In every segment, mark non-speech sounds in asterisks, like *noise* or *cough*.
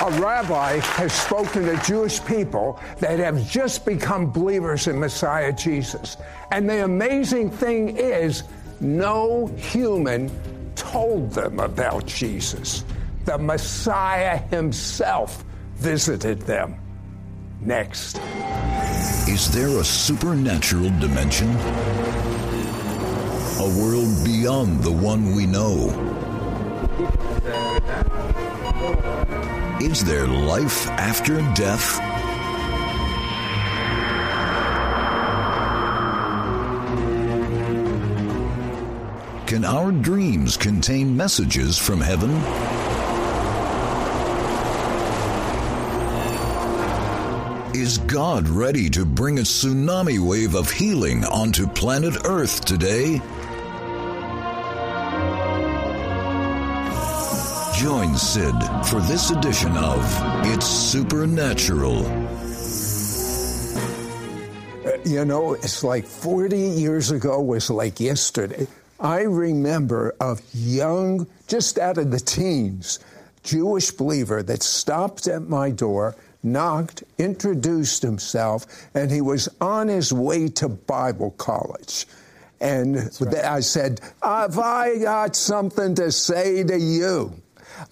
a rabbi has spoken to Jewish people that have just become believers in Messiah Jesus. And the amazing thing is, no human told them about Jesus. The Messiah himself visited them. Next. Is there a supernatural dimension? A world beyond the one we know? Is there life after death? Can our dreams contain messages from heaven? Is God ready to bring a tsunami wave of healing onto planet Earth today? Join Sid for this edition of It's Supernatural. Uh, you know, it's like 40 years ago was like yesterday. I remember a young, just out of the teens, Jewish believer that stopped at my door, knocked, introduced himself, and he was on his way to Bible college. And right. I said, Have I got something to say to you?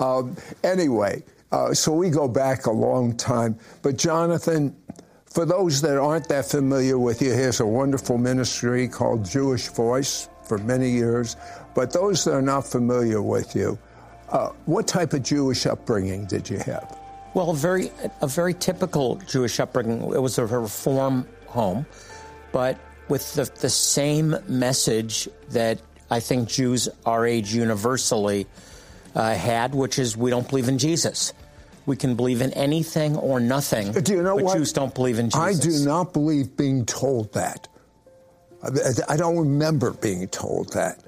Um, anyway, uh, so we go back a long time. But Jonathan, for those that aren't that familiar with you, here's a wonderful ministry called Jewish Voice for many years. But those that are not familiar with you, uh, what type of Jewish upbringing did you have? Well, a very, a very typical Jewish upbringing. It was a reform home, but with the, the same message that I think Jews our age universally uh, had, which is we don't believe in Jesus. We can believe in anything or nothing. Do you know but what? Jews don't believe in Jesus. I do not believe being told that. I don't remember being told that,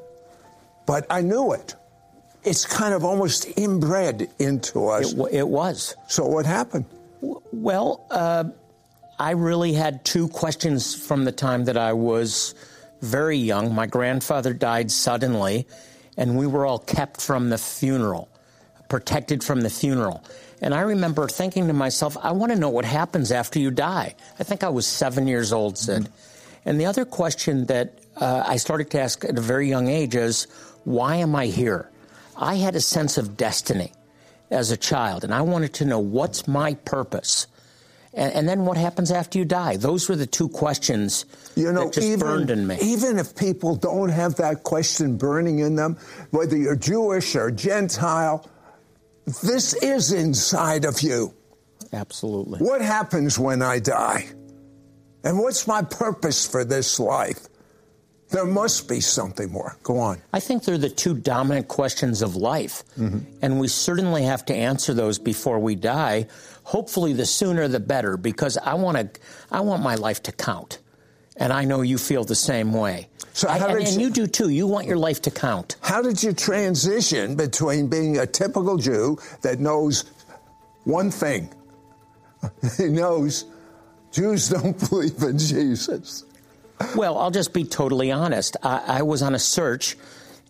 but I knew it. It's kind of almost inbred into us. It, it was. So what happened? Well, uh, I really had two questions from the time that I was very young. My grandfather died suddenly, and we were all kept from the funeral, protected from the funeral. And I remember thinking to myself, I want to know what happens after you die. I think I was seven years old, Sid. Mm-hmm. And the other question that uh, I started to ask at a very young age is, why am I here? I had a sense of destiny as a child, and I wanted to know what's my purpose. And, and, then what happens after you die? Those were the two questions you know, that just even, burned in me. Even if people don't have that question burning in them, whether you're Jewish or Gentile, this is inside of you. Absolutely. What happens when I die? And what's my purpose for this life? There must be something more. Go on. I think they're the two dominant questions of life. Mm-hmm. And we certainly have to answer those before we die. Hopefully, the sooner the better, because I want to, I want my life to count. And I know you feel the same way. So I, and, and you do too. You want your life to count. How did you transition between being a typical Jew that knows one thing? *laughs* he knows Jews don't *laughs* believe in Jesus. Well, I'll just be totally honest. I, I was on a search,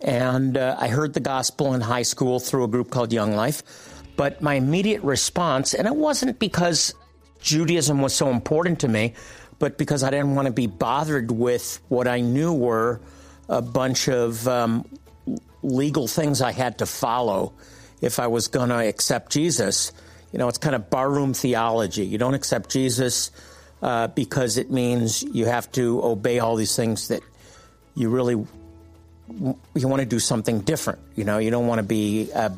and uh, I heard the gospel in high school through a group called Young Life. But my immediate response, and it wasn't because Judaism was so important to me, but because I didn't want to be bothered with what I knew were a bunch of um, legal things I had to follow if I was going to accept Jesus. You know, it's kind of barroom theology. You don't accept Jesus uh, because it means you have to obey all these things that you really you want to do something different. You know, you don't want to be uh,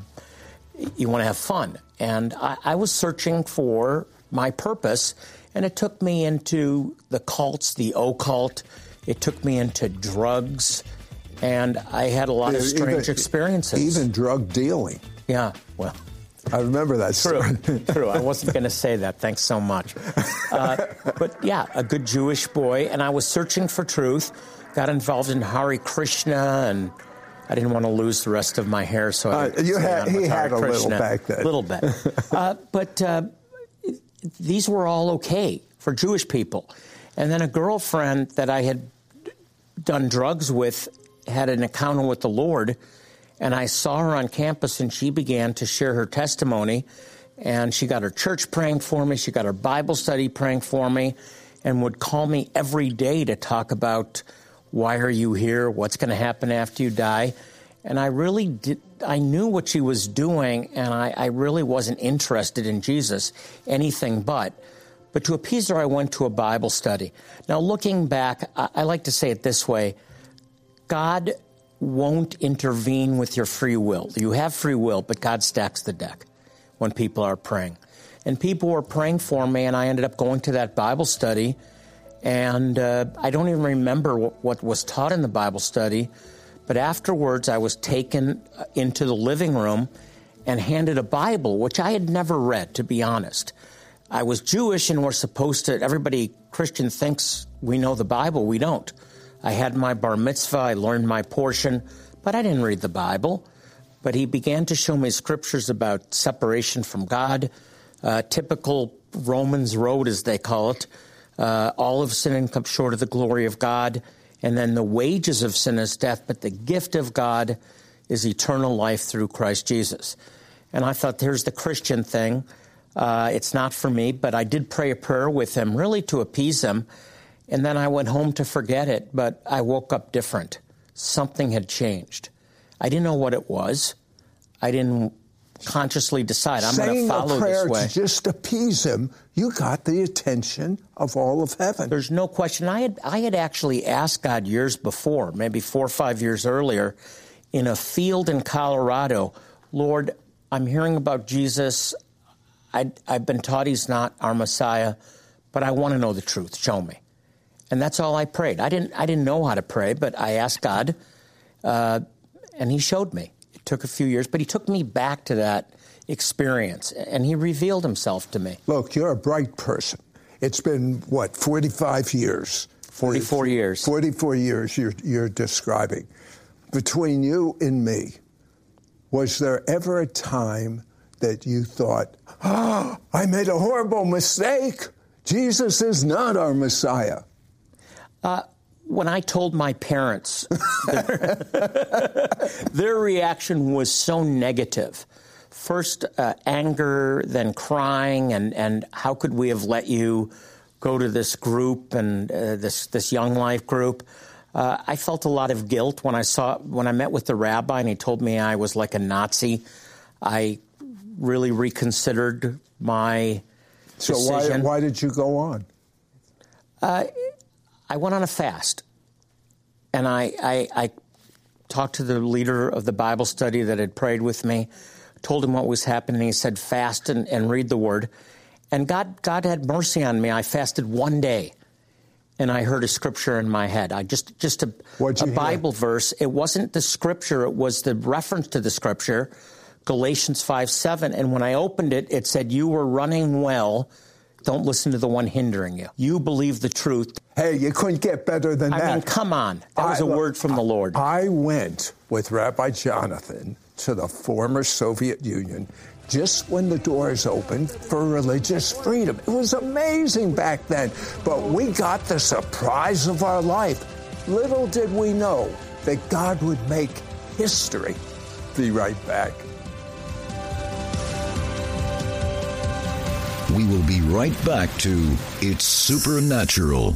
you want to have fun. And I, I was searching for my purpose, and it took me into the cults, the occult. It took me into drugs, and I had a lot of strange even, experiences. Even drug dealing. Yeah, well. I remember that True, true. I wasn't going to say that. Thanks so much. Uh, but yeah, a good Jewish boy, and I was searching for truth. Got involved in Hare Krishna, and I didn't want to lose the rest of my hair, so I uh, you had he had a little back then, a little bit. *laughs* Uh, but uh, these were all okay for Jewish people. And then a girlfriend that I had done drugs with had an encounter with the Lord and I saw her on campus and she began to share her testimony. And she got her church praying for me, she got her Bible study praying for me, and would call me every day to talk about why are you here, what's going to happen after you die. And I really did, I knew what she was doing, and I, I really wasn't interested in Jesus, anything but. But to appease her, I went to a Bible study. Now, looking back, I, I like to say it this way God won't intervene with your free will. You have free will, but God stacks the deck when people are praying. And people were praying for me, and I ended up going to that Bible study. And uh, I don't even remember what, was taught in the Bible study, but afterwards I was taken uh, into the living room and handed a Bible, which I had never read, to be honest. I was Jewish and we're supposed to, everybody Christian thinks we know the Bible. We don't. I had my bar mitzvah, I learned my portion, but I didn't read the Bible. But he began to show me scriptures about separation from God, uh, typical Romans road, as they call it. Uh, all of sin and come short of the glory of God. And then the wages of sin is death, but the gift of God is eternal life through Christ Jesus. And I thought, here's the Christian thing. Uh, it's not for me, but I did pray a prayer with him, really to appease him. And then I went home to forget it, but I woke up different. Something had changed. I didn't know what it was. I didn't consciously decide I'm going to follow a prayer this way. To just appease him, you got the attention of all of heaven. There's no question. I had I had actually asked God years before, maybe four or five years earlier, in a field in Colorado, Lord, I'm hearing about Jesus. I, I've been taught he's not our Messiah, but I want to know the truth. Show me. And that's all I prayed. I didn't, I didn't know how to pray, but I asked God, uh, and He showed me. It took a few years, but He took me back to that experience, and He revealed Himself to me. Look, you're a bright person. It's been, what, 45 years? 44 years. 44 years you're, you're describing. Between you and me, was there ever a time that you thought, oh, I made a horrible mistake? Jesus is not our Messiah. Uh, when I told my parents, *laughs* their, reaction was so negative. First, uh, anger, then crying, and, and how could we have let you go to this group and uh, this this young life group? Uh, I felt a lot of guilt when I saw when I met with the rabbi and he told me I was like a Nazi. I really reconsidered my so decision. why why did you go on? Uh, I went on a fast, and I, I, I talked to the leader of the Bible study that had prayed with me, told him what was happening. He said, "Fast and, and read the Word." And God, God had mercy on me. I fasted one day, and I heard a scripture in my head. I just, just a, a Bible verse. It wasn't the scripture; it was the reference to the scripture, Galatians five seven. And when I opened it, it said, "You were running well." Don't listen to the one hindering you. You believe the truth. Hey, you couldn't get better than I that. I mean, come on. That was I, a word from the Lord. I went with Rabbi Jonathan to the former Soviet Union just when the doors opened for religious freedom. It was amazing back then, but we got the surprise of our life. Little did we know that God would make history. Be right back. We will be right back to It's Supernatural.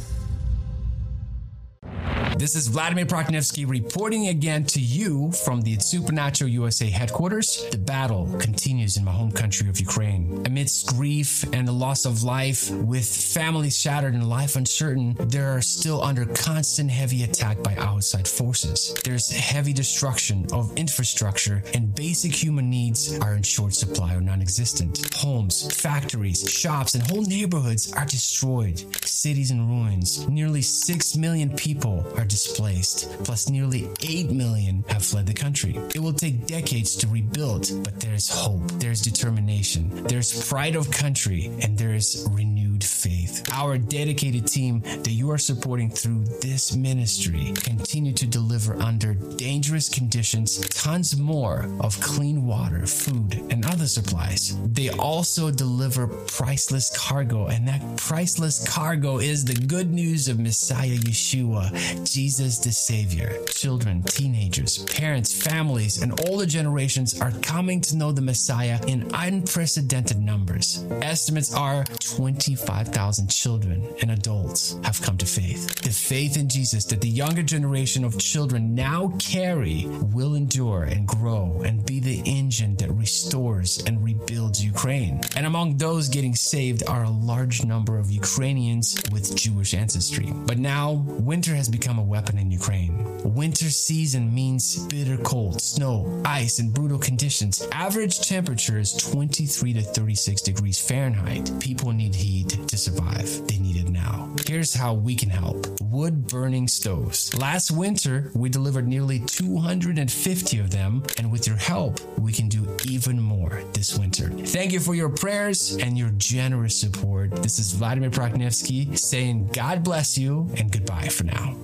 This is Vladimir Proknevsky reporting again to you from the Supernatural USA headquarters. The battle continues in my home country of Ukraine. Amidst grief and the loss of life, with families shattered and life uncertain, they are still under constant heavy attack by outside forces. There's heavy destruction of infrastructure, and basic human needs are in short supply or non existent. Homes, factories, shops, and whole neighborhoods are destroyed. Cities in ruins. Nearly 6 million people are displaced, plus nearly 8 million have fled the country. It will take decades to rebuild, but there's hope, there's determination, there's pride of country, and there's renewed faith. Our dedicated team that you are supporting through this ministry continue to deliver under dangerous conditions tons more of clean water, food, and other supplies. They also deliver priceless cargo, and that priceless cargo is the good news of Messiah Yeshua, Jesus the Savior. Children, teenagers, parents, families, and older generations are coming to know the Messiah in unprecedented numbers. Estimates are 25,000 children and adults have come to faith. The faith in Jesus that the younger generation of children now carry will endure and grow and be the engine that restores and rebuilds Ukraine. And among those getting saved are a large number of Ukrainians with Jewish ancestry. But now, winter has become a weapon in Ukraine. Winter season means bitter cold, snow, ice, and brutal conditions. Average temperature is 23 to 36 degrees Fahrenheit. People need heat to survive. They need it now. Here's how we can help wood burning stoves. Last winter, we delivered nearly 250 of them, and with your help, we can do even more this winter. Thank you for your prayers and your generous support. This is Vladimir Proknevsky saying God bless you and goodbye for now.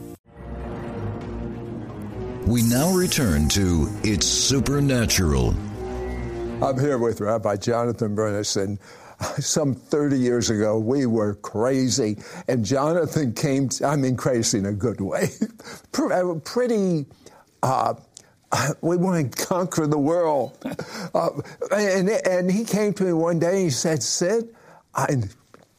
We now return to It's Supernatural. I'm here with Rabbi Jonathan Bernis, and some 30 years ago, we were crazy, and Jonathan came, to, I mean, crazy in a good way, *laughs* pretty. Uh, *laughs* we want to conquer the world. *laughs* Uh, and, and he came to me one day and he said, Sid, I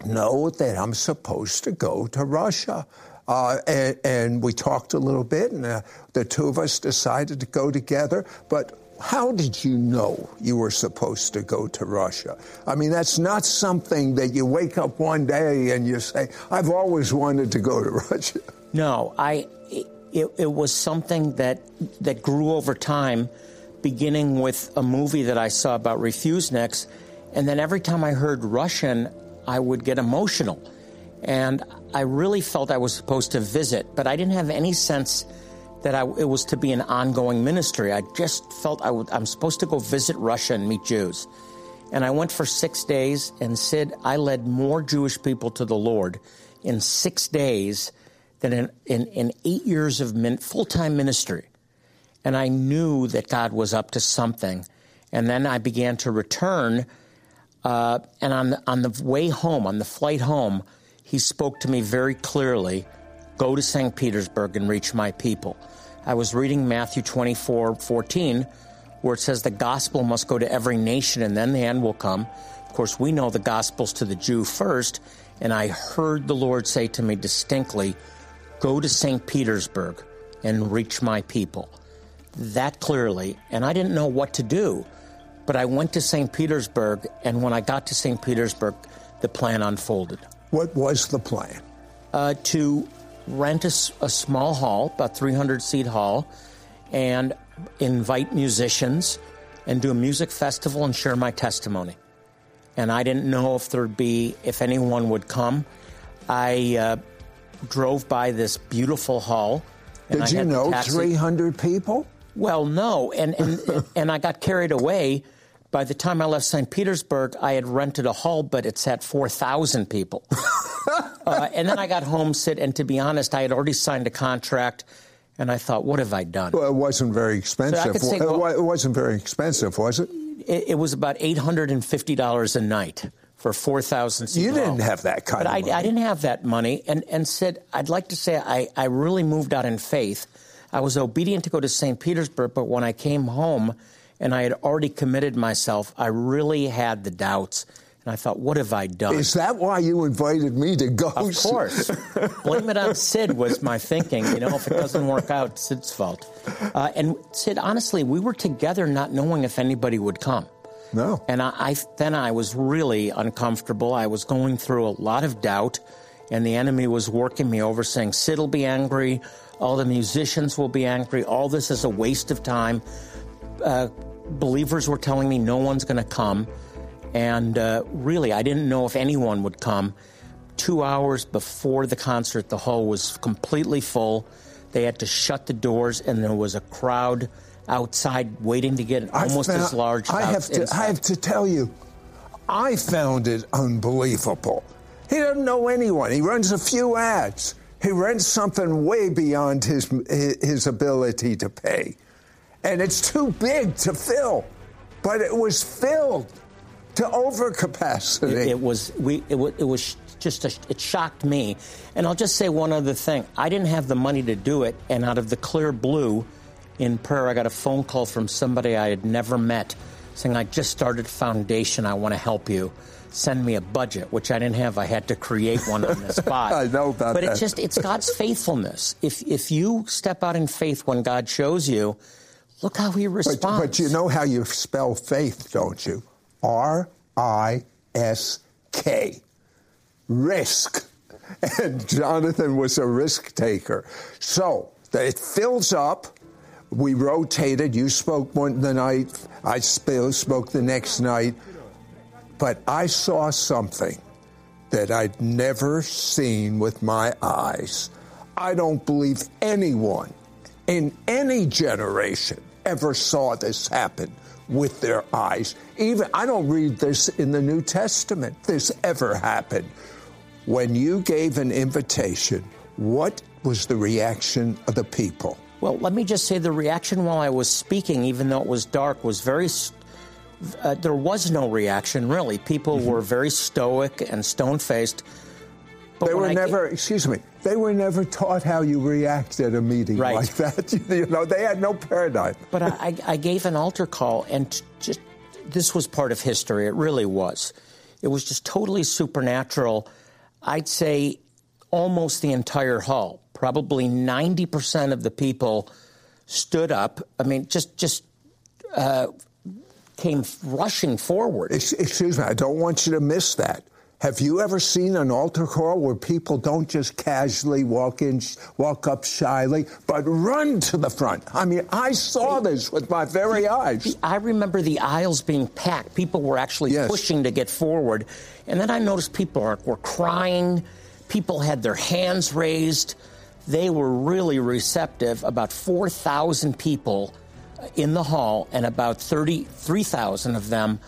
know that I'm supposed to go to Russia. Uh, and, and, we talked a little bit, and uh, the two of us decided to go together. But how did you know you were supposed to go to Russia? I mean, that's not something that you wake up one day and you say, I've always wanted to go to *laughs* Russia. No, I. It, it was something that that grew over time, beginning with a movie that I saw about refuseniks, and then every time I heard Russian, I would get emotional. And I really felt I was supposed to visit, but I didn't have any sense that I, it was to be an ongoing ministry. I just felt I would, I'm supposed to go visit Russia and meet Jews. And I went for six days, and Sid, I led more Jewish people to the Lord in six days than in, in, in eight years of min, full time ministry. And I knew that God was up to something. And then I began to return. Uh, and on on the way home, on the flight home, he spoke to me very clearly go to St. Petersburg and reach my people. I was reading Matthew 24 14, where it says the gospel must go to every nation and then the end will come. Of course, we know the gospel's to the Jew first, and I heard the Lord say to me distinctly, Go to St. Petersburg and reach my people. That clearly, and I didn't know what to do, but I went to St. Petersburg, and when I got to St. Petersburg, the plan unfolded. What was the plan? Uh, to rent a, a, small hall, about 300 seat hall, and invite musicians and do a music festival and share my testimony. And I didn't know if there'd be, if anyone would come. I uh, drove by this beautiful hall. Did you know 300 people? Well, no. And, and, *laughs* and I got carried away by the time I left St. Petersburg, I had rented a hall, but it sat 4,000 people. *laughs* uh, and then I got home, Sid, and to be honest, I had already signed a contract. And I thought, what have I done? Well, it wasn't very expensive. So say, well, it wasn't very expensive, was it? It, it was about $850 a night for 4,000 seats. You didn't have that kind but of I, money. I didn't have that money. And, and said, I'd like to say I, I really moved out in faith. I was obedient to go to St. Petersburg, but when I came home, and I had already committed myself, I really had the doubts. And I thought, what have I done? Is that why you invited me to go? Of course. *laughs* Blame it on Sid was my thinking. You know, if it doesn't work out, Sid's fault. Uh, and Sid, honestly, we were together not knowing if anybody would come. No. And I, I then I was really uncomfortable. I was going through a lot of doubt, and the enemy was working me over, saying, Sid will be angry, all the musicians will be angry, all this is a waste of time. Uh, believers were telling me no one's going to come. And uh, really, I didn't know if anyone would come. Two hours before the concert, the hall was completely full. They had to shut the doors, and there was a crowd outside waiting to get almost found, as large. I have to. I have to tell you, I found it unbelievable. He doesn't know anyone. He runs a few ads. He rents something way beyond his his ability to pay and it's too big to fill. But it was filled. to overcapacity. It, it was we. It, it was just a, it shocked me. And I'll just say one other thing. I didn't have the money to do it, and out of the clear blue, in prayer, I got a phone call from somebody I had never met, saying, "I just started a foundation. I want to help you." Send me a budget, which I didn't have. I had to create one on the *laughs* spot. I know about but that. But it's just it's God's faithfulness. If if you step out in faith when God shows you, look how He responds. But, but you know how you spell faith, don't you? R I S K. Risk. *laughs* And Jonathan was a risk taker. So it fills up. We rotated. You spoke one the night. I spoke the next night. But I saw something that I'd never seen with my eyes. I don't believe anyone in any generation ever saw this happen with their eyes. Even I don't read this in the New Testament. This ever happened. When you gave an invitation, what was the reaction of the people? Well, let me just say the reaction while I was speaking, even though it was dark, was very. Uh, there was no reaction really. People mm-hmm. were very stoic and stone faced. They were I never, excuse me, they were never taught how you react at a meeting right. like that. *laughs* you know, they had no paradigm. But I, I gave an altar call, and just this was part of history. It really was. It was just totally supernatural. I'd say almost the entire hall, probably 90% of the people stood up. I mean, just, just, uh, came rushing forward. Excuse me, I don't want you to miss that. Have you ever seen an altar call where people don't just casually walk in, walk up shyly, but run to the front? I mean, I saw this with my very eyes. I remember the aisles being packed. People were actually yes. pushing to get forward. And then I noticed people are, were crying. People had their hands raised. They were really receptive. About 4,000 people in the hall, and about 33,000 of them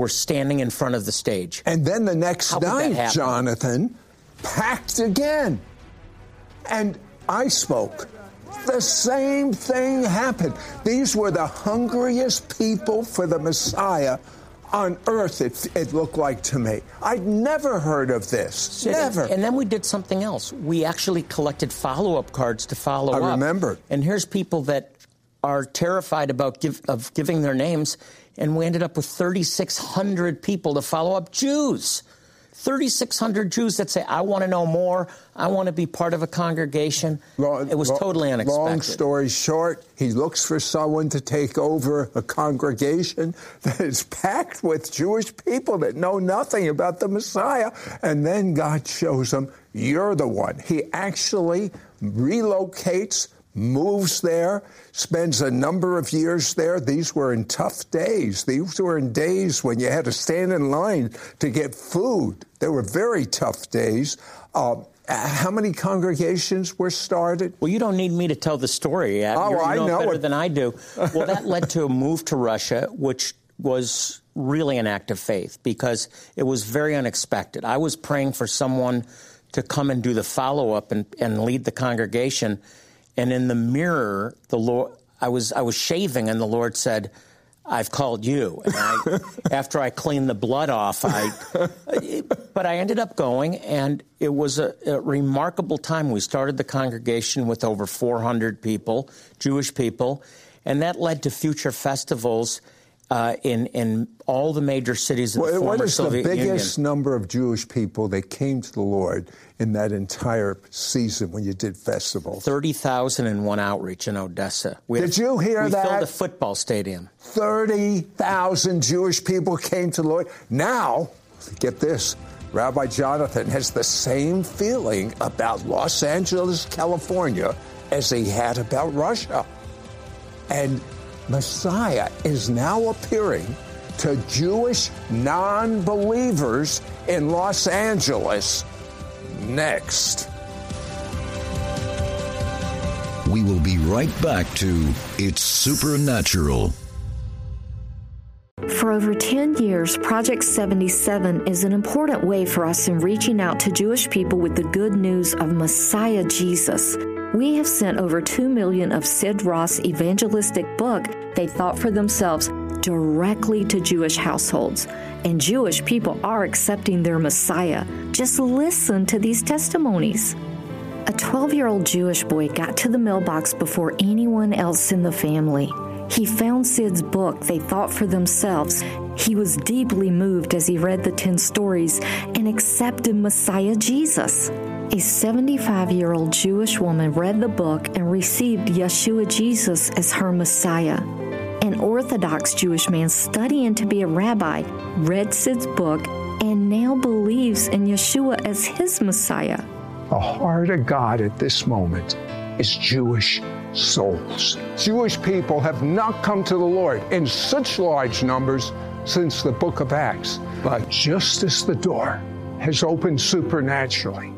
were standing in front of the stage. And then the next How night, Jonathan, packed again. And I spoke. The same thing happened. These were the hungriest people for the Messiah on earth, it, it, looked like to me. I'd never heard of this. Never. And then we did something else. We actually collected follow up cards to follow I up. I remember. And here's people that are terrified about give, of giving their names, and we ended up with 3,600 people to follow up Jews. 3,600 Jews that say, I want to know more. I want to be part of a congregation. Long, it was totally unexpected. Long story short, he looks for someone to take over a congregation *laughs* that is packed with Jewish people that know nothing about the Messiah. And then God shows him, You're the one. He actually relocates moves there, spends a number of years there. These were in tough days. These were in days when you had to stand in line to get food. They were very tough days. Uh, how many congregations were started? Well, you don't need me to tell the story. Oh, You're, you I know, know better it. than I do. *laughs* Well, that led to a move to Russia, which was really an act of faith because it was very unexpected. I was praying for someone to come and do the follow up and, and lead the congregation and in the mirror, the Lord, I was I was shaving, and the Lord said, "I've called you." And I, *laughs* after I cleaned the blood off, I, but I ended up going, and it was a, a remarkable time. We started the congregation with over 400 people, Jewish people, and that led to future festivals uh, in in all the major cities of the former Soviet Union. What is the biggest Union. number of Jewish people that came to the Lord in that entire season when you did festivals? Thirty thousand in one outreach in Odessa. We did you hear we that? We filled a football stadium. Thirty thousand Jewish people came to the Lord. Now, get this. Rabbi Jonathan has the same feeling about Los Angeles, California, as he had about Russia. And Messiah is now appearing to Jewish non believers in Los Angeles next. We will be right back to It's Supernatural. For over 10 years, Project 77 is an important way for us in reaching out to Jewish people with the good news of Messiah Jesus. We have sent over 2 million of Sid Roth's evangelistic book, They Thought for Themselves, directly to Jewish households, and Jewish people are accepting their Messiah. Just listen to these testimonies. A 12 year old Jewish boy got to the mailbox before anyone else in the family. He found Sid's book, They Thought for Themselves. He was deeply moved as he read the 10 stories and accepted Messiah Jesus. A 75 year old Jewish woman read the book and received Yeshua Jesus as her Messiah. An Orthodox Jewish man studying to be a rabbi read Sid's book and now believes in Yeshua as his Messiah. The heart of God at this moment is Jewish souls. Jewish people have not come to the Lord in such large numbers since the book of Acts. But just as the door has opened supernaturally,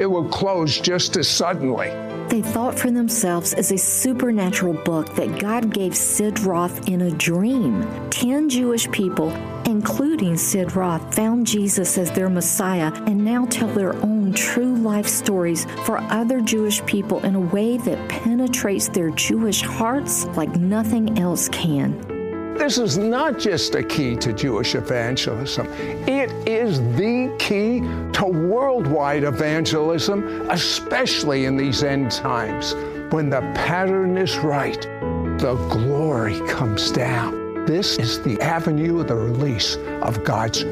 it will close just as suddenly. They thought for themselves as a supernatural book that God gave Sid Roth in a dream. Ten Jewish people, including Sid Roth, found Jesus as their Messiah and now tell their own true life stories for other Jewish people in a way that penetrates their Jewish hearts like nothing else can. This is not just a key to Jewish evangelism, it is the key to worldwide evangelism, especially in these end times. When the pattern is right, the glory comes down. This is the avenue of the release of God's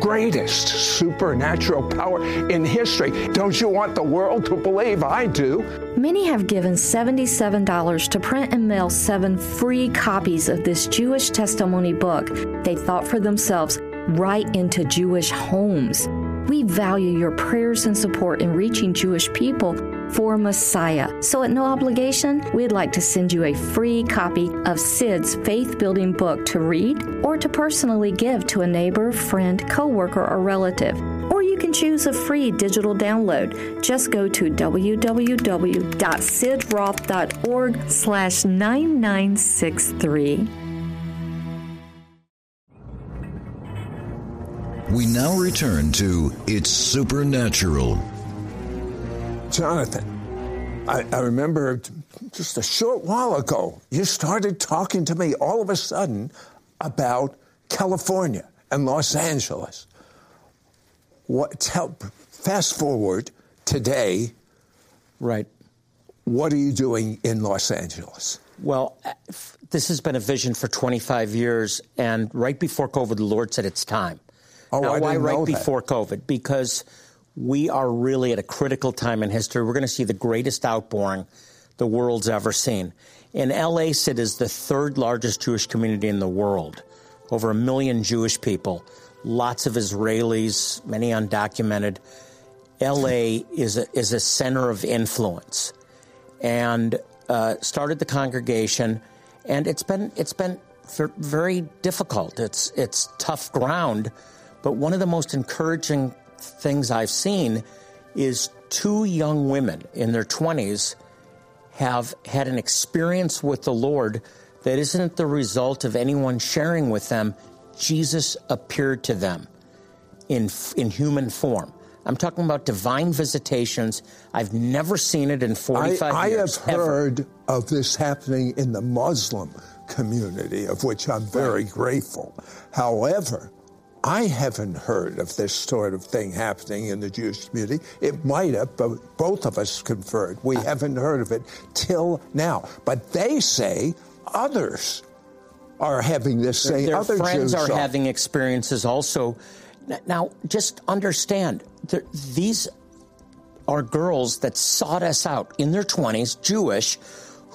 greatest supernatural power in history. Don't you want the world to believe? I do. Many have given $77 to print and mail seven free copies of this Jewish testimony book they thought for themselves right into Jewish homes. We value your prayers and support in reaching Jewish people for Messiah. So, at no obligation, we'd like to send you a free copy of Sid's faith building book to read or to personally give to a neighbor, friend, coworker, or relative. Or you can choose a free digital download. Just go to www.sidroth.org slash 9963. We now return to It's Supernatural. Jonathan, I, I, remember just a short while ago, you started talking to me all of a sudden about California and Los Angeles. What, tell, fast forward today. Right. What are you doing in Los Angeles? Well, uh, this has been a vision for 25 years, and right before COVID, the Lord said it's time. Oh, now, I why right before COVID? Because we are really at a critical time in history. We're going to see the greatest outpouring the world's ever seen. In LA, Sid is the third largest Jewish community in the world. Over a million Jewish people, lots of Israelis, many undocumented. LA is a, is a center of influence, and uh, started the congregation, and it's been it's been very difficult. It's it's tough ground, but one of the most encouraging things I've seen is two young women in their 20s have had an experience with the Lord that isn't the result of anyone sharing with them. Jesus appeared to them in, in human form. I'm talking about divine visitations. I've never seen it in 45 I, years. I have heard of this happening in the Muslim community, of which I'm very right. grateful. However, I haven't heard of this sort of thing happening in the Jewish community. It might have, but both of us conferred. We uh. haven't heard of it till now. But they say others are having this same. Their other friends Jews are having experiences also. Now, just understand, these are girls that sought us out in their 20s, Jewish,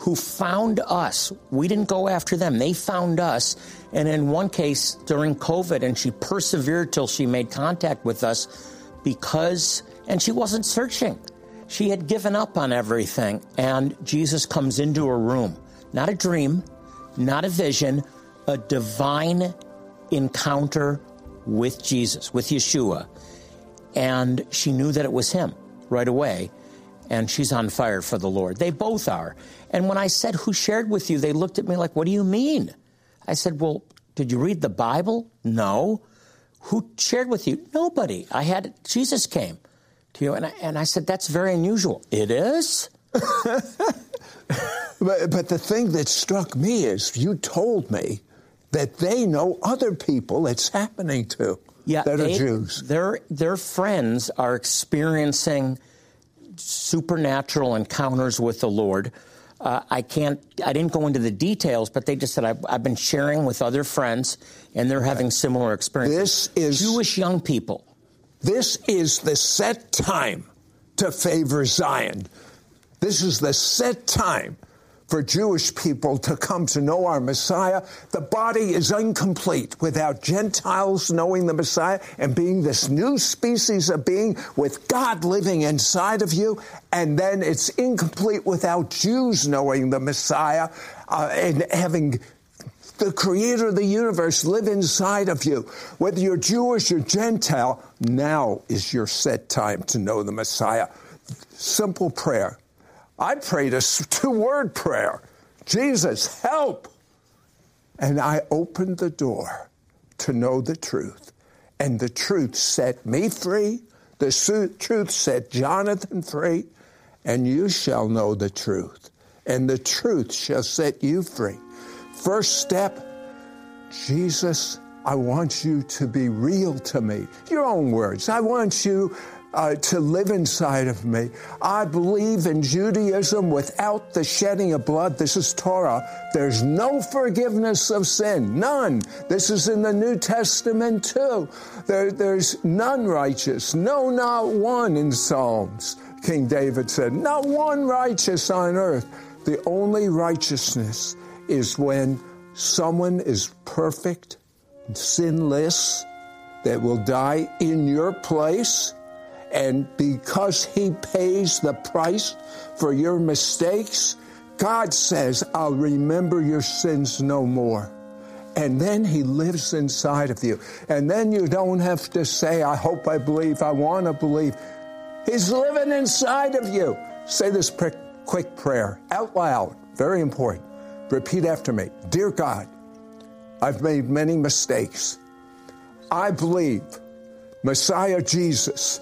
who found us. We didn't go after them. They found us. And in one case during COVID, and she persevered till she made contact with us because, and she wasn't searching. She had given up on everything. And Jesus comes into her room. Not a dream, not a vision, a divine encounter with Jesus, with Yeshua. And she knew that it was him right away and she's on fire for the Lord. They both are. And when I said, Who shared with you? they looked at me like, What do you mean? I said, Well, did you read the Bible? No. Who shared with you? Nobody. I had, Jesus came to you. And I, and I said, That's very unusual. It is? *laughs* but, but the thing that struck me is you told me that they know other people it's happening to yeah, that they, are Jews. Their their friends are experiencing supernatural encounters with the Lord. Uh, I can't. I didn't go into the details, but they just said I've, I've been sharing with other friends, and they're having similar experiences. This is Jewish young people. This is the set time to favor Zion. This is the set time for Jewish people to come to know our Messiah. The body is incomplete without Gentiles knowing the Messiah and being this new species of being with God living inside of you. And then it's incomplete without Jews knowing the Messiah uh, and having the creator of the universe live inside of you. Whether you're Jewish or Gentile, now is your set time to know the Messiah. Simple prayer. I prayed a *laughs* two word prayer Jesus, help! And I opened the door to know the truth. And the truth set me free. The truth set Jonathan free. And you shall know the truth. And the truth shall set you free. First step Jesus, I want you to be real to me. Your own words. I want you uh, to live inside of me. I believe in Judaism without the shedding of blood. This is Torah. There's no forgiveness of sin. None. This is in the New Testament too. There, there's none righteous. No, not one in Psalms. King David said, not one righteous on earth. The only righteousness is when someone is perfect, sinless, that will die in your place and because he pays the price for your mistakes, God says, I'll remember your sins no more. And then he lives inside of you. And then you don't have to say, I hope I believe, I want to believe. He's living inside of you. Say this quick prayer out loud, very important. Repeat after me Dear God, I've made many mistakes. I believe Messiah Jesus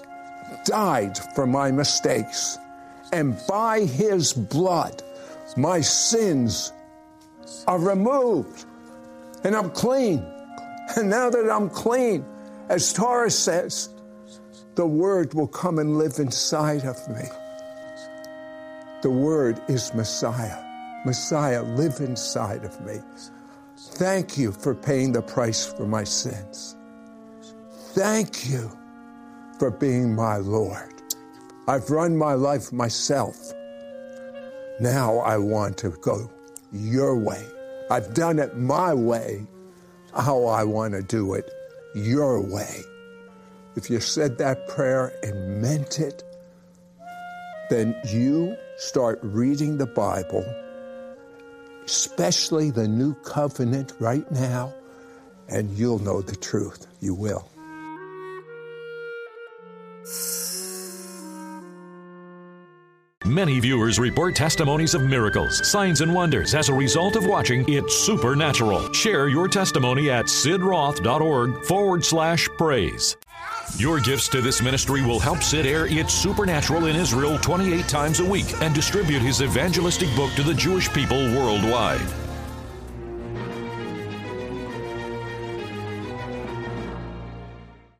died for my mistakes. And by his blood, my sins are removed. And I'm clean. And now that I'm clean, as Torah says, the Word will come and live inside of me. The Word is Messiah. Messiah, live inside of me. Thank you for paying the price for my sins. Thank you for being my Lord. I've run my life myself. Now I want to go your way. I've done it my way. How I want to do it your way. If you said that prayer and meant it, then you start reading the Bible, especially the New Covenant right now, and you'll know the truth. You will. Many viewers report testimonies of miracles, signs, and wonders as a result of watching It's Supernatural. Share your testimony at sidroth.org forward slash praise. Your gifts to this ministry will help Sid air It's Supernatural in Israel 28 times a week and distribute his evangelistic book to the Jewish people worldwide.